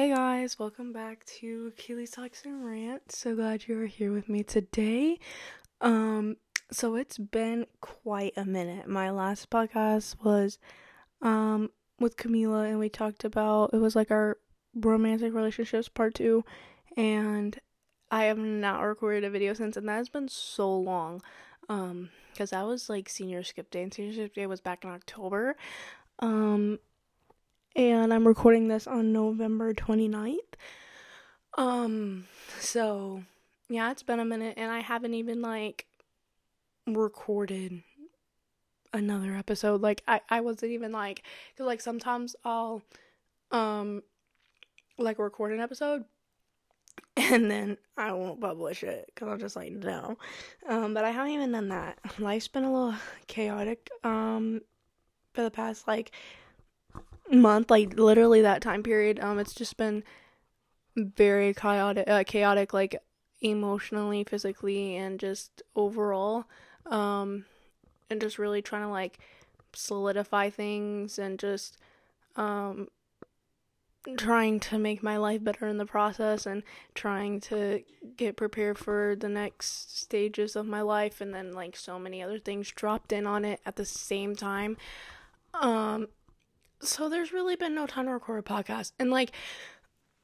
Hey guys, welcome back to Keely's Talks and Rant. So glad you are here with me today. Um, so it's been quite a minute. My last podcast was um with Camila and we talked about it was like our romantic relationships part two and I have not recorded a video since and that has been so long. Um, because that was like senior skip day and senior skip day was back in October. Um and I'm recording this on November 29th. Um, so yeah, it's been a minute, and I haven't even like recorded another episode. Like, I, I wasn't even like, cause like sometimes I'll, um, like record an episode and then I won't publish it because I'm just like no. Um, but I haven't even done that. Life's been a little chaotic um for the past like month, like literally that time period. Um, it's just been very chaotic, uh, chaotic, like emotionally, physically, and just overall. Um, and just really trying to like solidify things and just um trying to make my life better in the process and trying to get prepared for the next stages of my life and then like so many other things dropped in on it at the same time um so there's really been no time to record a podcast. And like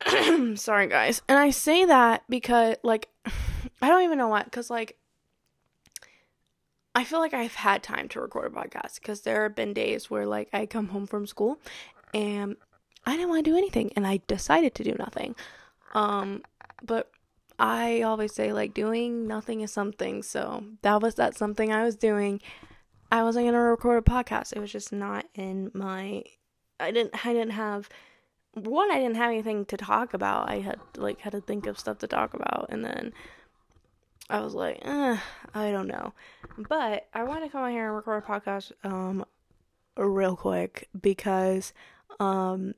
sorry guys. And I say that because like I don't even know what cuz like I feel like I've had time to record a podcast because there have been days where like I come home from school and I didn't want to do anything and I decided to do nothing. Um but I always say like doing nothing is something. So that was that something I was doing. I wasn't to record a podcast. It was just not in my I didn't I didn't have one I didn't have anything to talk about. I had like had to think of stuff to talk about and then I was like, eh, I don't know. But I want to come out here and record a podcast um real quick because um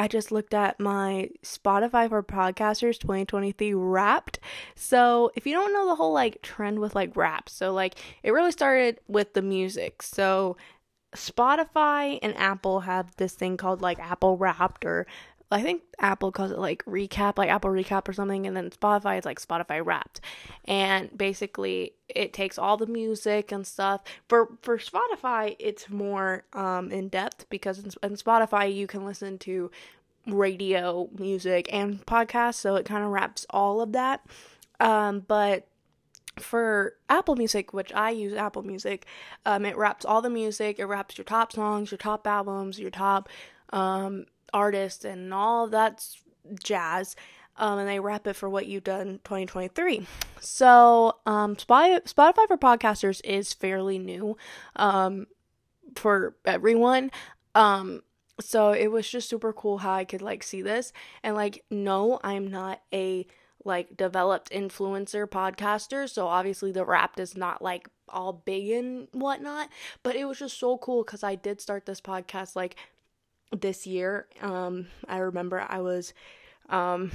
I just looked at my Spotify for podcasters 2023 wrapped. So, if you don't know the whole like trend with like wrap, so like it really started with the music. So, Spotify and Apple have this thing called like Apple Wrapped or I think Apple calls it like recap, like Apple recap or something, and then Spotify is like Spotify wrapped. And basically it takes all the music and stuff. For for Spotify, it's more um in depth because in, in Spotify you can listen to radio, music, and podcasts, so it kind of wraps all of that. Um, but for Apple Music, which I use Apple Music, um, it wraps all the music. It wraps your top songs, your top albums, your top um, artists, and all that's jazz. Um, and they wrap it for what you've done 2023. So, um, Spotify for podcasters is fairly new um, for everyone. Um, so it was just super cool how I could like see this and like no, I'm not a like developed influencer podcaster, so obviously the wrap is not like all big and whatnot. But it was just so cool because I did start this podcast like this year. Um, I remember I was, um,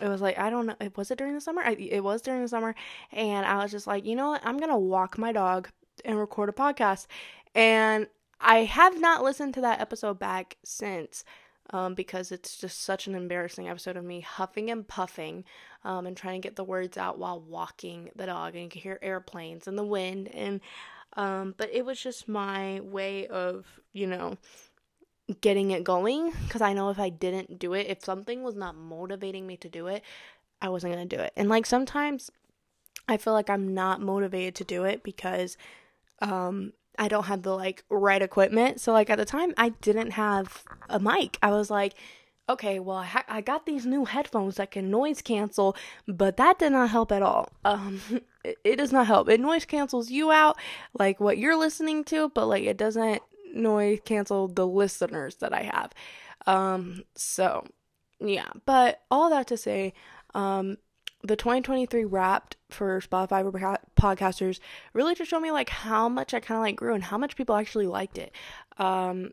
it was like I don't know, it was it during the summer? I, it was during the summer, and I was just like, you know what, I'm gonna walk my dog and record a podcast, and I have not listened to that episode back since um, because it's just such an embarrassing episode of me huffing and puffing um, and trying to get the words out while walking the dog and you can hear airplanes and the wind and um, but it was just my way of you know getting it going because I know if I didn't do it if something was not motivating me to do it I wasn't going to do it. And like sometimes I feel like I'm not motivated to do it because um I don't have the like right equipment. So like at the time I didn't have a mic. I was like, okay, well I, ha- I got these new headphones that can noise cancel, but that did not help at all. Um it, it does not help. It noise cancels you out like what you're listening to, but like it doesn't noise cancel the listeners that I have. Um so yeah, but all that to say um the 2023 wrapped for Spotify for podcasters really just showed me like how much I kind of like grew and how much people actually liked it. Um,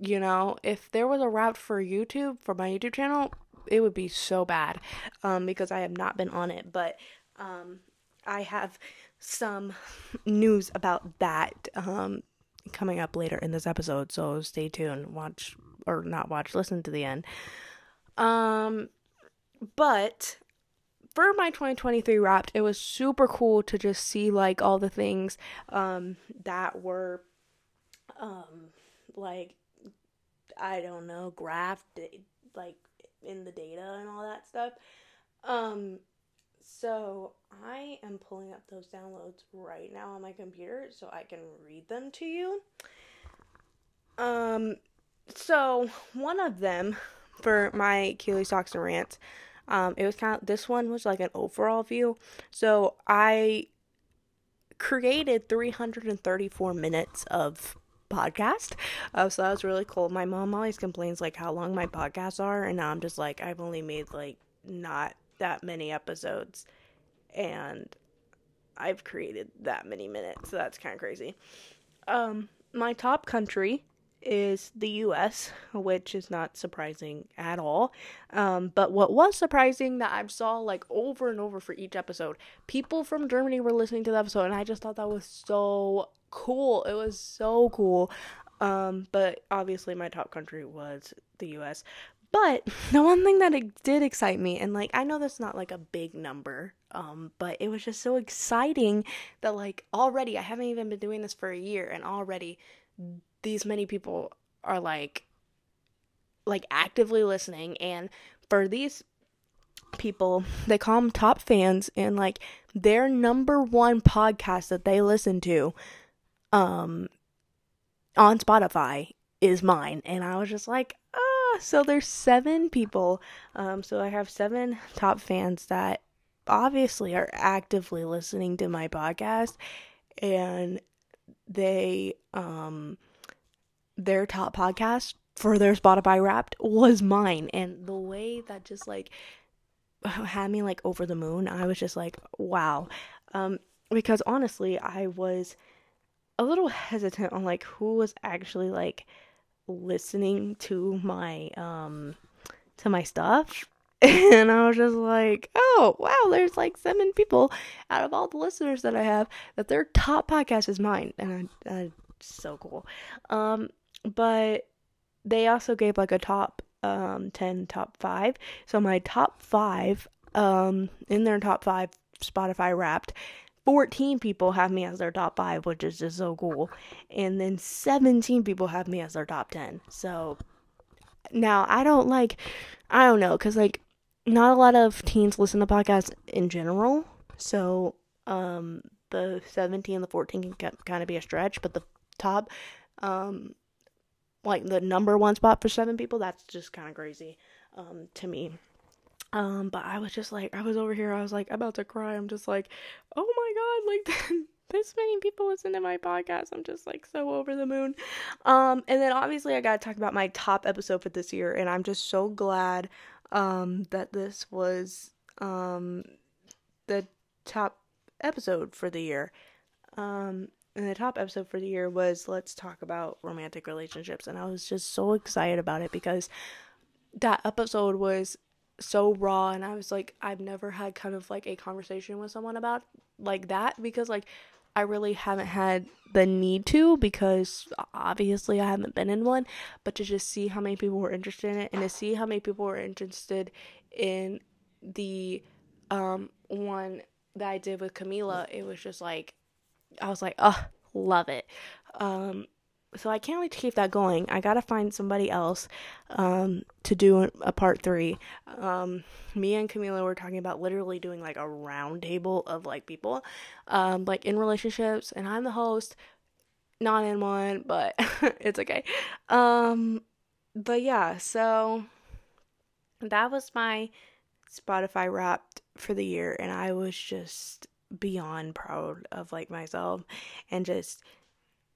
you know, if there was a wrapped for YouTube for my YouTube channel, it would be so bad um, because I have not been on it. But um, I have some news about that um, coming up later in this episode. So stay tuned, watch or not watch, listen to the end. Um, but for my 2023 wrapped, it was super cool to just see like all the things um that were um like I don't know, graphed like in the data and all that stuff. Um so I am pulling up those downloads right now on my computer so I can read them to you. Um so one of them for my Keely's Talks and Rants um, it was kind of this one was like an overall view. So I created 334 minutes of podcast. Uh, so that was really cool. My mom always complains like how long my podcasts are, and now I'm just like I've only made like not that many episodes, and I've created that many minutes. So that's kind of crazy. Um, my top country is the US, which is not surprising at all. Um, but what was surprising that I saw like over and over for each episode, people from Germany were listening to the episode, and I just thought that was so cool. It was so cool. Um, but obviously, my top country was the US. But the one thing that it did excite me, and like I know that's not like a big number, um, but it was just so exciting that like already I haven't even been doing this for a year, and already these many people are like like actively listening and for these people they call them top fans and like their number one podcast that they listen to um on Spotify is mine. And I was just like ah so there's seven people. Um so I have seven top fans that obviously are actively listening to my podcast and they um their top podcast for their Spotify Wrapped was mine, and the way that just like had me like over the moon, I was just like, wow. Um, because honestly, I was a little hesitant on like who was actually like listening to my um to my stuff and I was just like, oh, wow, there's like seven people out of all the listeners that I have that their top podcast is mine. And I, I so cool. Um, but they also gave like a top um 10 top 5 so my top 5 um in their top 5 Spotify wrapped 14 people have me as their top 5 which is just so cool. And then 17 people have me as their top 10 so now I don't like I don't know cuz like not a lot of teens listen to podcasts in general. So um the 17 and the 14 can kind of be a stretch but the top um like the number one spot for seven people, that's just kind of crazy um, to me. Um, but I was just like, I was over here, I was like about to cry. I'm just like, oh my god, like this many people listen to my podcast. I'm just like so over the moon. Um, and then obviously I got to talk about my top episode for this year, and I'm just so glad um that this was um the top episode for the year. Um, and the top episode for the year was let's talk about romantic relationships and i was just so excited about it because that episode was so raw and i was like i've never had kind of like a conversation with someone about like that because like i really haven't had the need to because obviously i haven't been in one but to just see how many people were interested in it and to see how many people were interested in the um one that i did with camila it was just like I was like, oh, love it. Um, so I can't wait to keep that going. I gotta find somebody else um, to do a part three. Um, me and Camila were talking about literally doing like a round table of like people, um, like in relationships, and I'm the host, not in one, but it's okay. Um, but yeah, so that was my Spotify wrapped for the year, and I was just beyond proud of like myself and just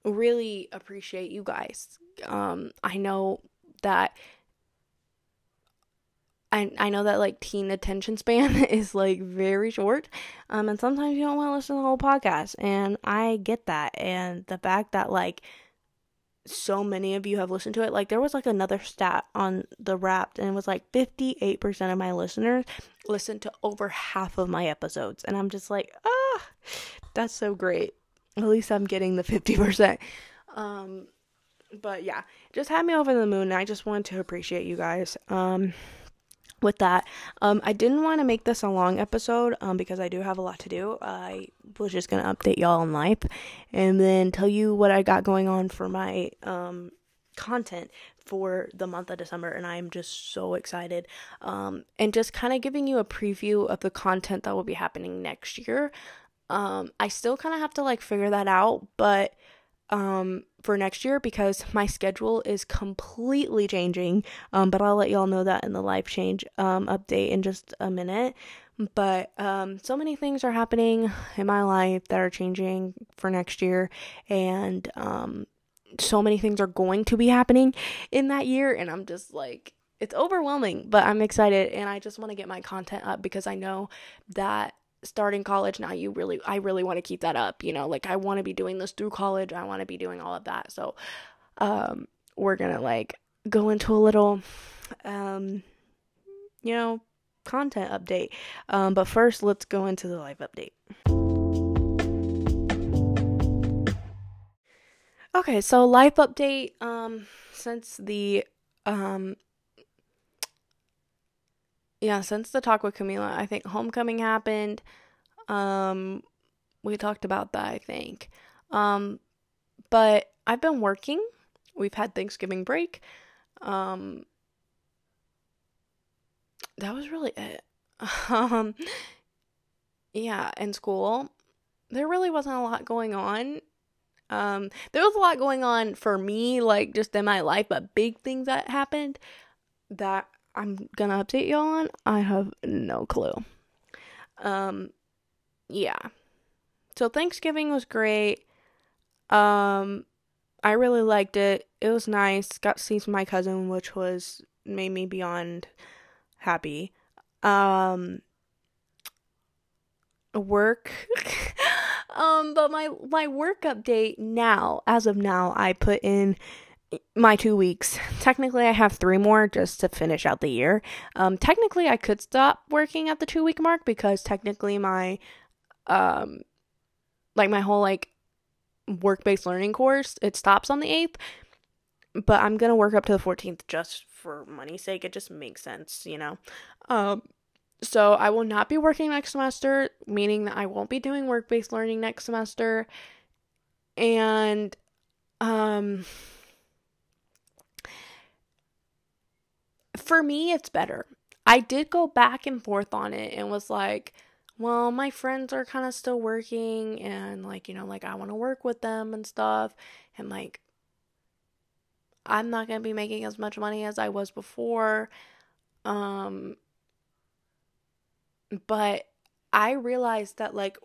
really appreciate you guys. Um I know that I I know that like teen attention span is like very short. Um and sometimes you don't want to listen to the whole podcast and I get that and the fact that like so many of you have listened to it. Like there was like another stat on the Wrapped, and it was like 58% of my listeners listened to over half of my episodes, and I'm just like, ah, that's so great. At least I'm getting the 50%. Um, but yeah, just had me over the moon. I just wanted to appreciate you guys. Um, with that, um, I didn't want to make this a long episode um, because I do have a lot to do. I was just going to update y'all on life and then tell you what I got going on for my um, content for the month of December, and I'm just so excited. Um, and just kind of giving you a preview of the content that will be happening next year. Um, I still kind of have to like figure that out, but um, for next year because my schedule is completely changing. Um, but I'll let y'all know that in the life change um, update in just a minute. But um, so many things are happening in my life that are changing for next year, and um, so many things are going to be happening in that year. And I'm just like, it's overwhelming, but I'm excited, and I just want to get my content up because I know that starting college now you really I really want to keep that up, you know, like I want to be doing this through college. I want to be doing all of that. So um we're going to like go into a little um you know, content update. Um but first let's go into the life update. Okay, so life update um since the um yeah, since the talk with Camila, I think homecoming happened. Um, we talked about that, I think. Um, but I've been working. We've had Thanksgiving break. Um, that was really it. um, yeah, in school, there really wasn't a lot going on. Um, there was a lot going on for me, like just in my life, but big things that happened that I'm gonna update y'all on, I have no clue. Um, yeah. So Thanksgiving was great. Um, I really liked it. It was nice. Got to see my cousin, which was made me beyond happy. Um, work. um, but my my work update now, as of now, I put in my two weeks. Technically, I have three more just to finish out the year. Um, technically, I could stop working at the two week mark because technically my, um, like my whole like work based learning course it stops on the eighth. But I'm gonna work up to the fourteenth just for money's sake. It just makes sense, you know. Um, so I will not be working next semester, meaning that I won't be doing work based learning next semester, and um for me, it's better. I did go back and forth on it and was like, well, my friends are kind of still working and like, you know, like I want to work with them and stuff. And like, I'm not going to be making as much money as I was before. Um, but I realized that like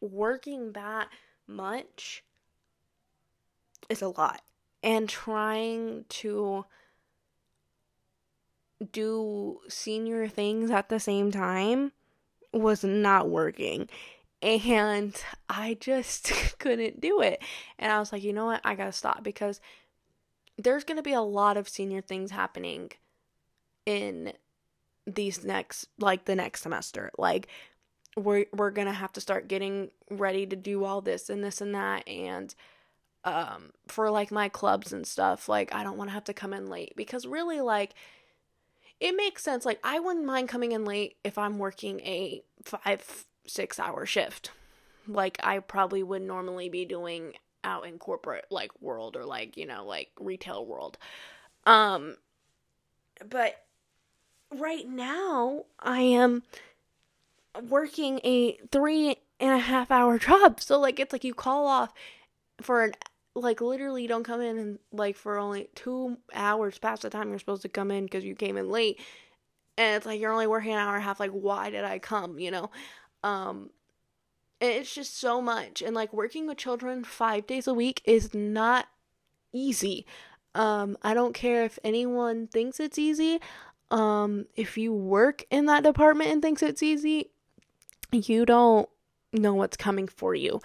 working that much is a lot and trying to do senior things at the same time was not working. And I just couldn't do it. And I was like, you know what? I gotta stop because there's gonna be a lot of senior things happening in these next like the next semester. Like we're we're gonna have to start getting ready to do all this and this and that and um for like my clubs and stuff like I don't want to have to come in late because really like it makes sense. Like, I wouldn't mind coming in late if I'm working a five, six hour shift. Like, I probably would normally be doing out in corporate, like, world or, like, you know, like retail world. Um, but right now, I am working a three and a half hour job. So, like, it's like you call off for an like literally don't come in and like for only two hours past the time you're supposed to come in because you came in late. And it's like you're only working an hour and a half like why did i come you know? Um it's just so much. And like working with children five days a week is not easy. Um i don't care if anyone thinks it's easy. Um if you work in that department and thinks it's easy you don't know what's coming for you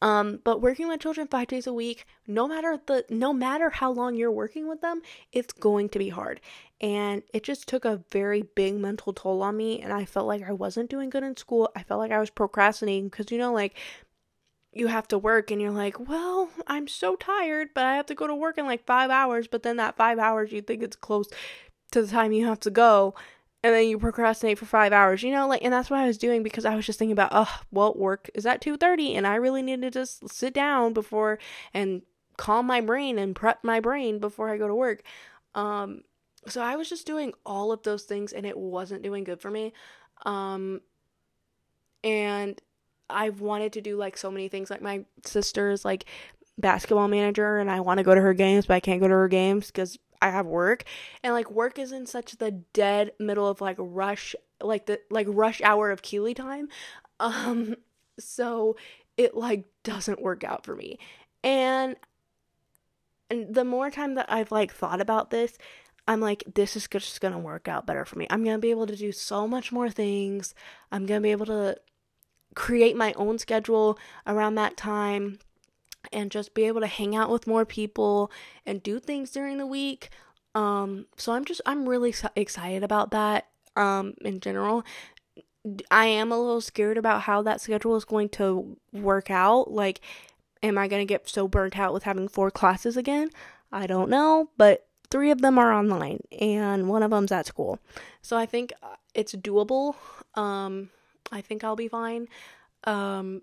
um, but working with children five days a week, no matter the no matter how long you're working with them, it's going to be hard. And it just took a very big mental toll on me and I felt like I wasn't doing good in school. I felt like I was procrastinating because you know, like you have to work and you're like, well, I'm so tired, but I have to go to work in like five hours, but then that five hours you think it's close to the time you have to go. And then you procrastinate for five hours, you know, like, and that's what I was doing because I was just thinking about, oh, well, work is at 2.30 and I really need to just sit down before and calm my brain and prep my brain before I go to work. Um, so I was just doing all of those things and it wasn't doing good for me. Um, and I've wanted to do like so many things. Like my sister's like basketball manager, and I want to go to her games, but I can't go to her games because I have work. And like work is in such the dead middle of like rush, like the like rush hour of Keely time. Um, so it like doesn't work out for me. And and the more time that I've like thought about this, I'm like, this is just gonna work out better for me. I'm gonna be able to do so much more things. I'm gonna be able to create my own schedule around that time and just be able to hang out with more people and do things during the week. Um, so I'm just I'm really excited about that. Um, in general, I am a little scared about how that schedule is going to work out. Like, am I going to get so burnt out with having four classes again? I don't know, but three of them are online and one of them's at school. So I think uh, it's doable. Um, I think I'll be fine. Um,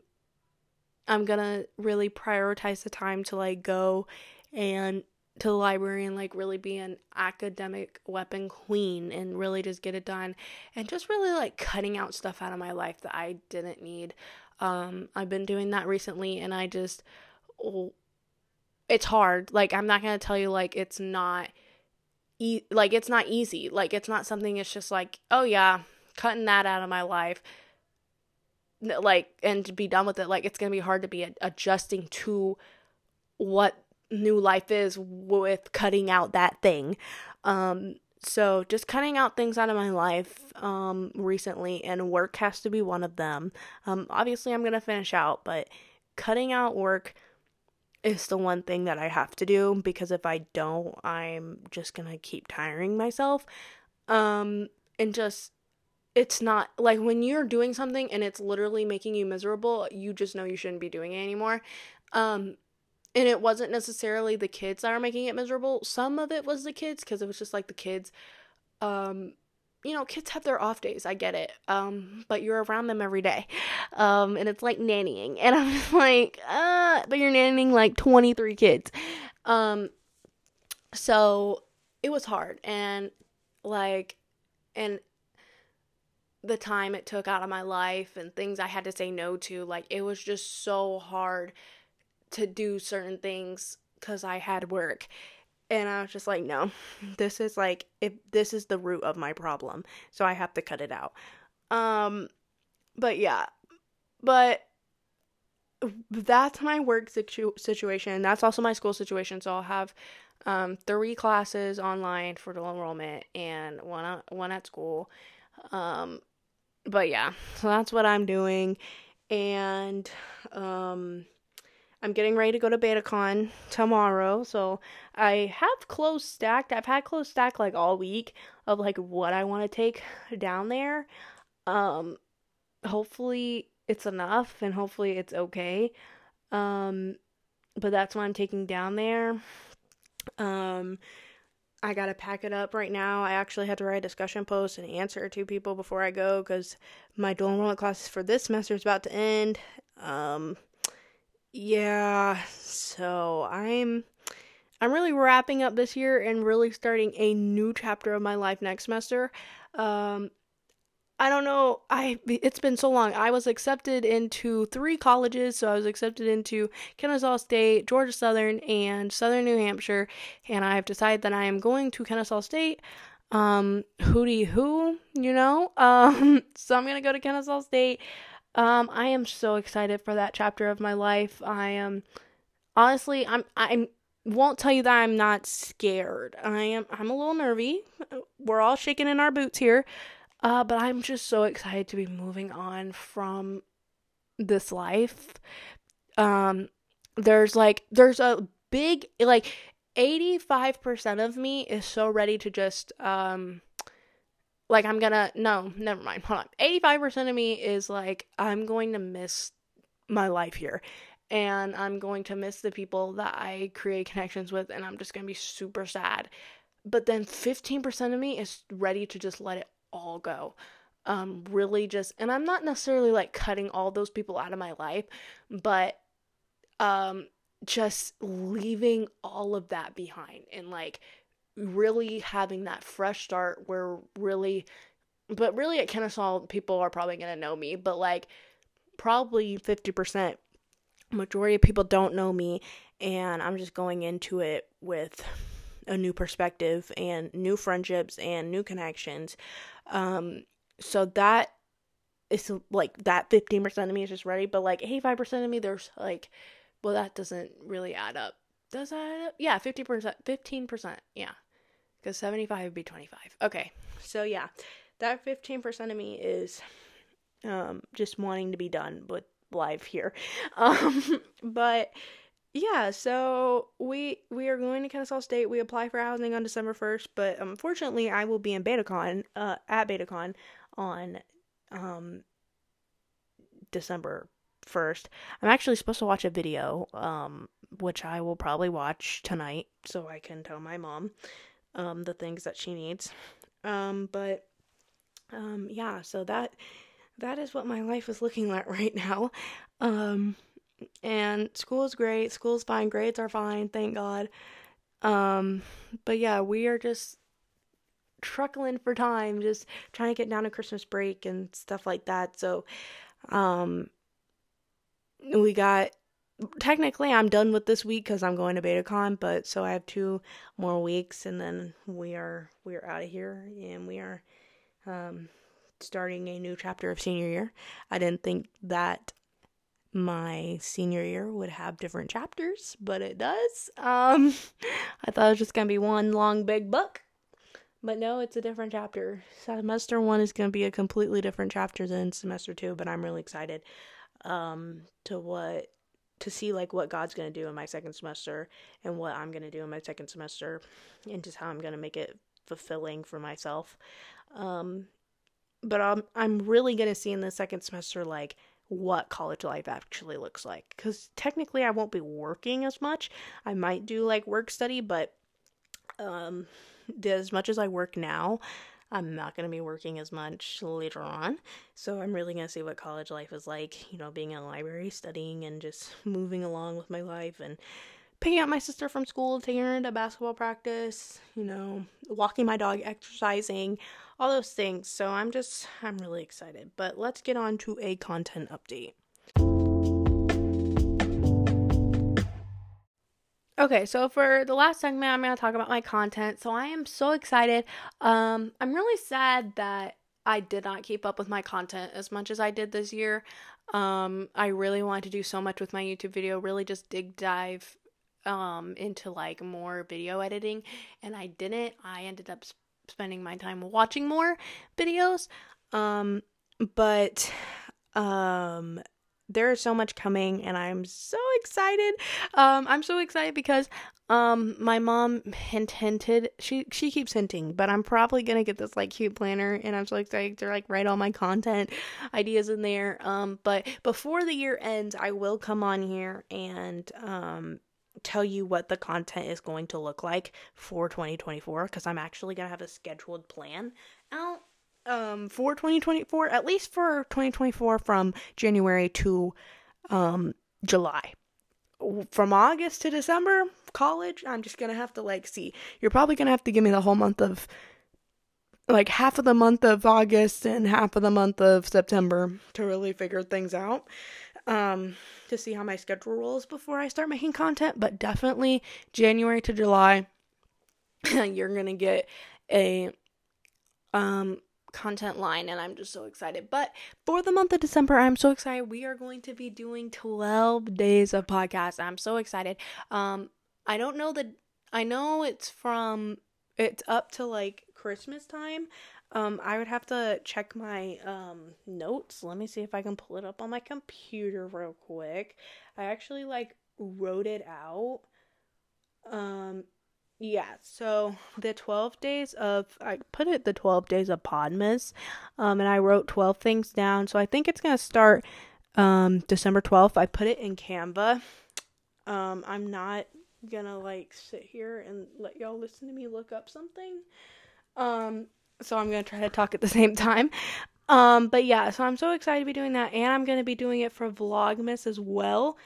I'm gonna really prioritize the time to like go and to the library and like really be an academic weapon queen and really just get it done and just really like cutting out stuff out of my life that I didn't need. Um, I've been doing that recently and I just oh, it's hard. Like I'm not to tell you like it's not e- like it's not easy. Like it's not something it's just like, "Oh yeah, cutting that out of my life." Like and to be done with it. Like it's going to be hard to be adjusting to what new life is with cutting out that thing. Um so just cutting out things out of my life um recently and work has to be one of them. Um obviously I'm going to finish out, but cutting out work is the one thing that I have to do because if I don't, I'm just going to keep tiring myself. Um and just it's not like when you're doing something and it's literally making you miserable, you just know you shouldn't be doing it anymore. Um and it wasn't necessarily the kids that are making it miserable. Some of it was the kids because it was just like the kids um you know, kids have their off days. I get it. Um, but you're around them every day. Um, and it's like nannying. And I'm just like, uh, but you're nannying like 23 kids. Um, so it was hard. And like, and the time it took out of my life and things I had to say no to, like, it was just so hard to do certain things because I had work. And I was just like, no, this is like, if this is the root of my problem. So I have to cut it out. Um, but yeah, but that's my work situ- situation. That's also my school situation. So I'll have um, three classes online for dual enrollment and one one at school. Um, but yeah, so that's what I'm doing. And um, I'm getting ready to go to BetaCon tomorrow, so I have clothes stacked. I've had clothes stacked like all week of like what I want to take down there. Um, hopefully it's enough, and hopefully it's okay. Um, but that's what I'm taking down there. Um, I gotta pack it up right now. I actually had to write a discussion post and answer to people before I go because my dual enrollment classes for this semester is about to end. Um, yeah, so I'm I'm really wrapping up this year and really starting a new chapter of my life next semester. Um I don't know, I it's been so long. I was accepted into three colleges, so I was accepted into Kennesaw State, Georgia Southern, and Southern New Hampshire, and I've decided that I am going to Kennesaw State. Um hootie who, you know? Um so I'm going to go to Kennesaw State. Um, I am so excited for that chapter of my life. I am honestly, I'm I won't tell you that I'm not scared. I am I'm a little nervy. We're all shaking in our boots here. Uh, but I'm just so excited to be moving on from this life. Um, there's like there's a big like 85% of me is so ready to just um like I'm gonna no, never mind. Hold on. 85% of me is like I'm going to miss my life here. And I'm going to miss the people that I create connections with and I'm just going to be super sad. But then 15% of me is ready to just let it all go. Um, really just, and I'm not necessarily like cutting all those people out of my life, but um, just leaving all of that behind and like really having that fresh start where really, but really at Kennesaw, people are probably going to know me, but like probably 50%, majority of people don't know me, and I'm just going into it with a new perspective and new friendships and new connections. Um, so that is like that 15% of me is just ready, but like 85% of me, there's like, well, that doesn't really add up. Does that add up? Yeah, 50%, 15%. Yeah. Because 75 would be 25. Okay. So yeah, that 15% of me is um, just wanting to be done with life here. Um, but yeah, so we we are going to Kennesaw State. We apply for housing on December first, but unfortunately, I will be in BetaCon uh, at BetaCon on um, December first. I'm actually supposed to watch a video, um, which I will probably watch tonight, so I can tell my mom um, the things that she needs. Um, but um, yeah, so that that is what my life is looking like right now. Um, and school is great. School's fine. Grades are fine. Thank God. Um, but yeah, we are just truckling for time, just trying to get down to Christmas break and stuff like that. So, um, we got technically I'm done with this week because I'm going to BetaCon, but so I have two more weeks and then we are we are out of here and we are um, starting a new chapter of senior year. I didn't think that my senior year would have different chapters, but it does. Um, I thought it was just gonna be one long big book, but no, it's a different chapter. Semester one is gonna be a completely different chapter than semester two, but I'm really excited um, to what to see like what God's gonna do in my second semester and what I'm gonna do in my second semester, and just how I'm gonna make it fulfilling for myself. Um, but I'm I'm really gonna see in the second semester like what college life actually looks like. Because technically i won't be working as much. I might do like work study but um as much as i work now i'm not going to be working as much later on. So i'm really going to see what college life is like you know being in a library studying and just moving along with my life and picking up my sister from school taking her to basketball practice you know walking my dog exercising all those things. So I'm just, I'm really excited. But let's get on to a content update. Okay, so for the last segment, I'm going to talk about my content. So I am so excited. Um, I'm really sad that I did not keep up with my content as much as I did this year. Um, I really wanted to do so much with my YouTube video, really just dig dive um into like more video editing and I didn't. I ended up spending my time watching more videos. Um, but um, there is so much coming, and I'm so excited. Um, I'm so excited because um, my mom hint hinted. She she keeps hinting, but I'm probably gonna get this like cute planner, and I'm so excited to like write all my content ideas in there. Um, but before the year ends, I will come on here and um tell you what the content is going to look like for 2024 because I'm actually going to have a scheduled plan out um, for 2024, at least for 2024 from January to um, July. From August to December, college, I'm just going to have to like see. You're probably going to have to give me the whole month of like half of the month of August and half of the month of September to really figure things out um, to see how my schedule rolls before I start making content. But definitely January to July, you're gonna get a um content line and I'm just so excited. But for the month of December, I'm so excited. We are going to be doing 12 days of podcast. I'm so excited. Um I don't know that I know it's from it's up to like Christmas time. Um, I would have to check my um notes. Let me see if I can pull it up on my computer real quick. I actually like wrote it out. Um, yeah. So the twelve days of I put it the twelve days of Podmas, um, and I wrote twelve things down. So I think it's gonna start um December twelfth. I put it in Canva. Um, I'm not gonna like sit here and let y'all listen to me look up something. Um, so I'm gonna try to talk at the same time. Um, but yeah, so I'm so excited to be doing that, and I'm gonna be doing it for Vlogmas as well.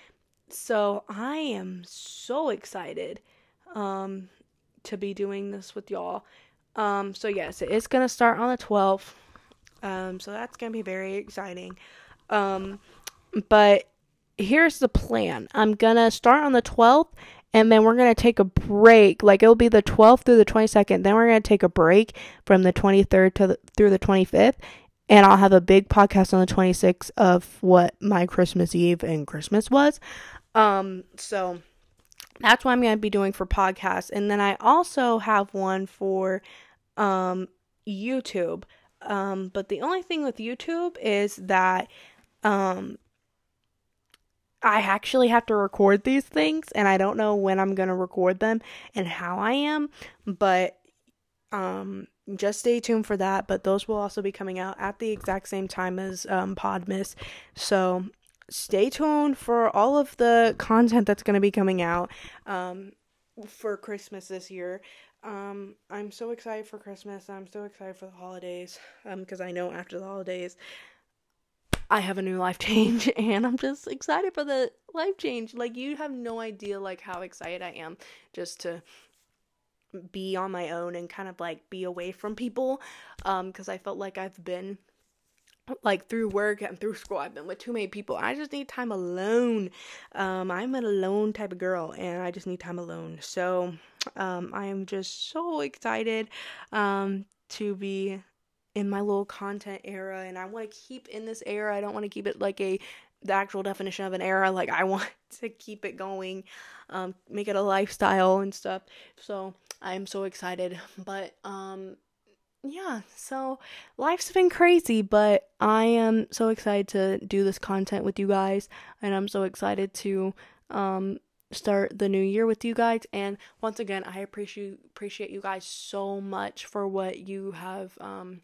So I am so excited um, to be doing this with y'all. Um, so yes, it's gonna start on the 12th. Um, so that's gonna be very exciting. Um, but here's the plan. I'm gonna start on the 12th and then we're going to take a break. Like it'll be the 12th through the 22nd. Then we're going to take a break from the 23rd to the, through the 25th. And I'll have a big podcast on the 26th of what my Christmas Eve and Christmas was. Um, so that's what I'm going to be doing for podcasts. And then I also have one for um, YouTube. Um, but the only thing with YouTube is that um, I actually have to record these things and I don't know when I'm going to record them and how I am, but um just stay tuned for that, but those will also be coming out at the exact same time as um Podmas. So stay tuned for all of the content that's going to be coming out um for Christmas this year. Um, I'm so excited for Christmas. I'm so excited for the holidays. Um, because I know after the holidays, I have a new life change and I'm just excited for the life change. Like you have no idea like how excited I am just to be on my own and kind of like be away from people um cuz I felt like I've been like through work and through school I've been with too many people. I just need time alone. Um I'm an alone type of girl and I just need time alone. So um I am just so excited um to be in my little content era and I want to keep in this era. I don't want to keep it like a the actual definition of an era. Like I want to keep it going, um, make it a lifestyle and stuff. So I'm so excited. But um yeah, so life's been crazy, but I am so excited to do this content with you guys and I'm so excited to um start the new year with you guys and once again i appreciate appreciate you guys so much for what you have um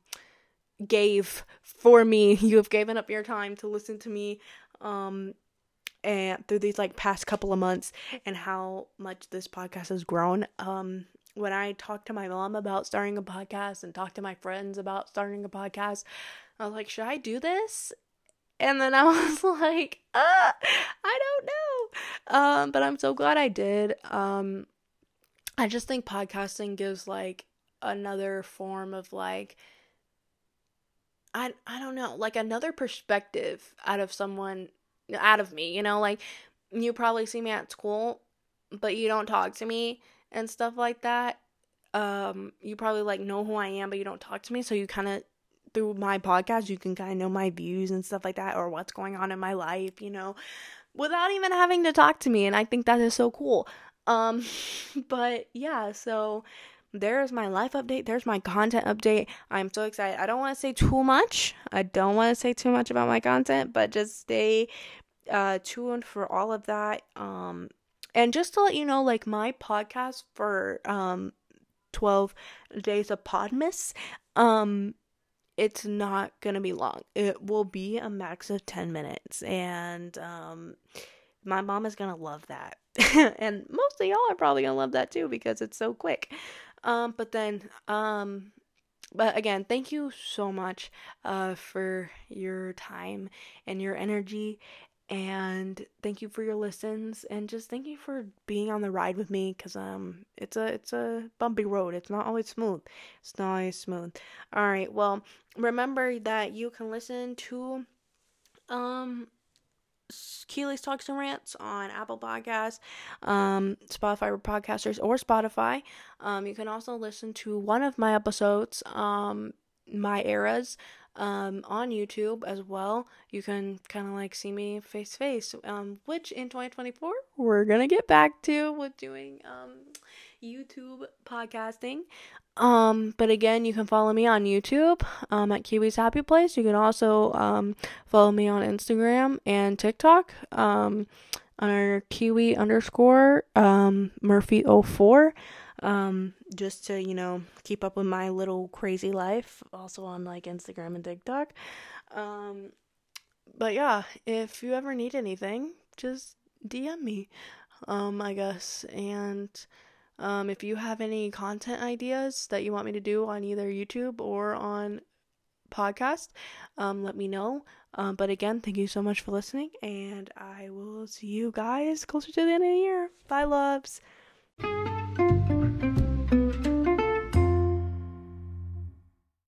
gave for me. You have given up your time to listen to me um and through these like past couple of months and how much this podcast has grown. Um when i talked to my mom about starting a podcast and talked to my friends about starting a podcast i was like should i do this and then I was like, uh, I don't know. Um, but I'm so glad I did. Um, I just think podcasting gives like another form of like I I don't know, like another perspective out of someone out of me, you know, like you probably see me at school, but you don't talk to me and stuff like that. Um, you probably like know who I am, but you don't talk to me, so you kind of through my podcast, you can kind of know my views and stuff like that, or what's going on in my life, you know, without even having to talk to me. And I think that is so cool. Um, but yeah, so there's my life update. There's my content update. I'm so excited. I don't want to say too much. I don't want to say too much about my content, but just stay uh, tuned for all of that. Um, and just to let you know, like my podcast for um 12 days of Podmas, um, it's not gonna be long. It will be a max of 10 minutes. And um my mom is gonna love that. and most of y'all are probably gonna love that too because it's so quick. Um, but then um but again, thank you so much uh for your time and your energy and thank you for your listens and just thank you for being on the ride with me because um it's a it's a bumpy road. It's not always smooth. It's not always smooth. All right well remember that you can listen to um Keely's Talks and Rants on Apple Podcasts, um, Spotify for podcasters, or Spotify. Um, you can also listen to one of my episodes, um, My Eras, um, on YouTube as well. You can kind of like see me face to face, um, which in 2024 we're gonna get back to with doing um, YouTube podcasting. Um, but again, you can follow me on YouTube um, at Kiwi's Happy Place. You can also um, follow me on Instagram and TikTok um, under Kiwi underscore um, Murphy04 um, just to, you know, keep up with my little crazy life, also on like Instagram and TikTok. Um, but yeah, if you ever need anything, just DM me, um, I guess. And Um, if you have any content ideas that you want me to do on either YouTube or on podcast, um, let me know. Um, but again, thank you so much for listening, and I will see you guys closer to the end of the year. Bye, loves.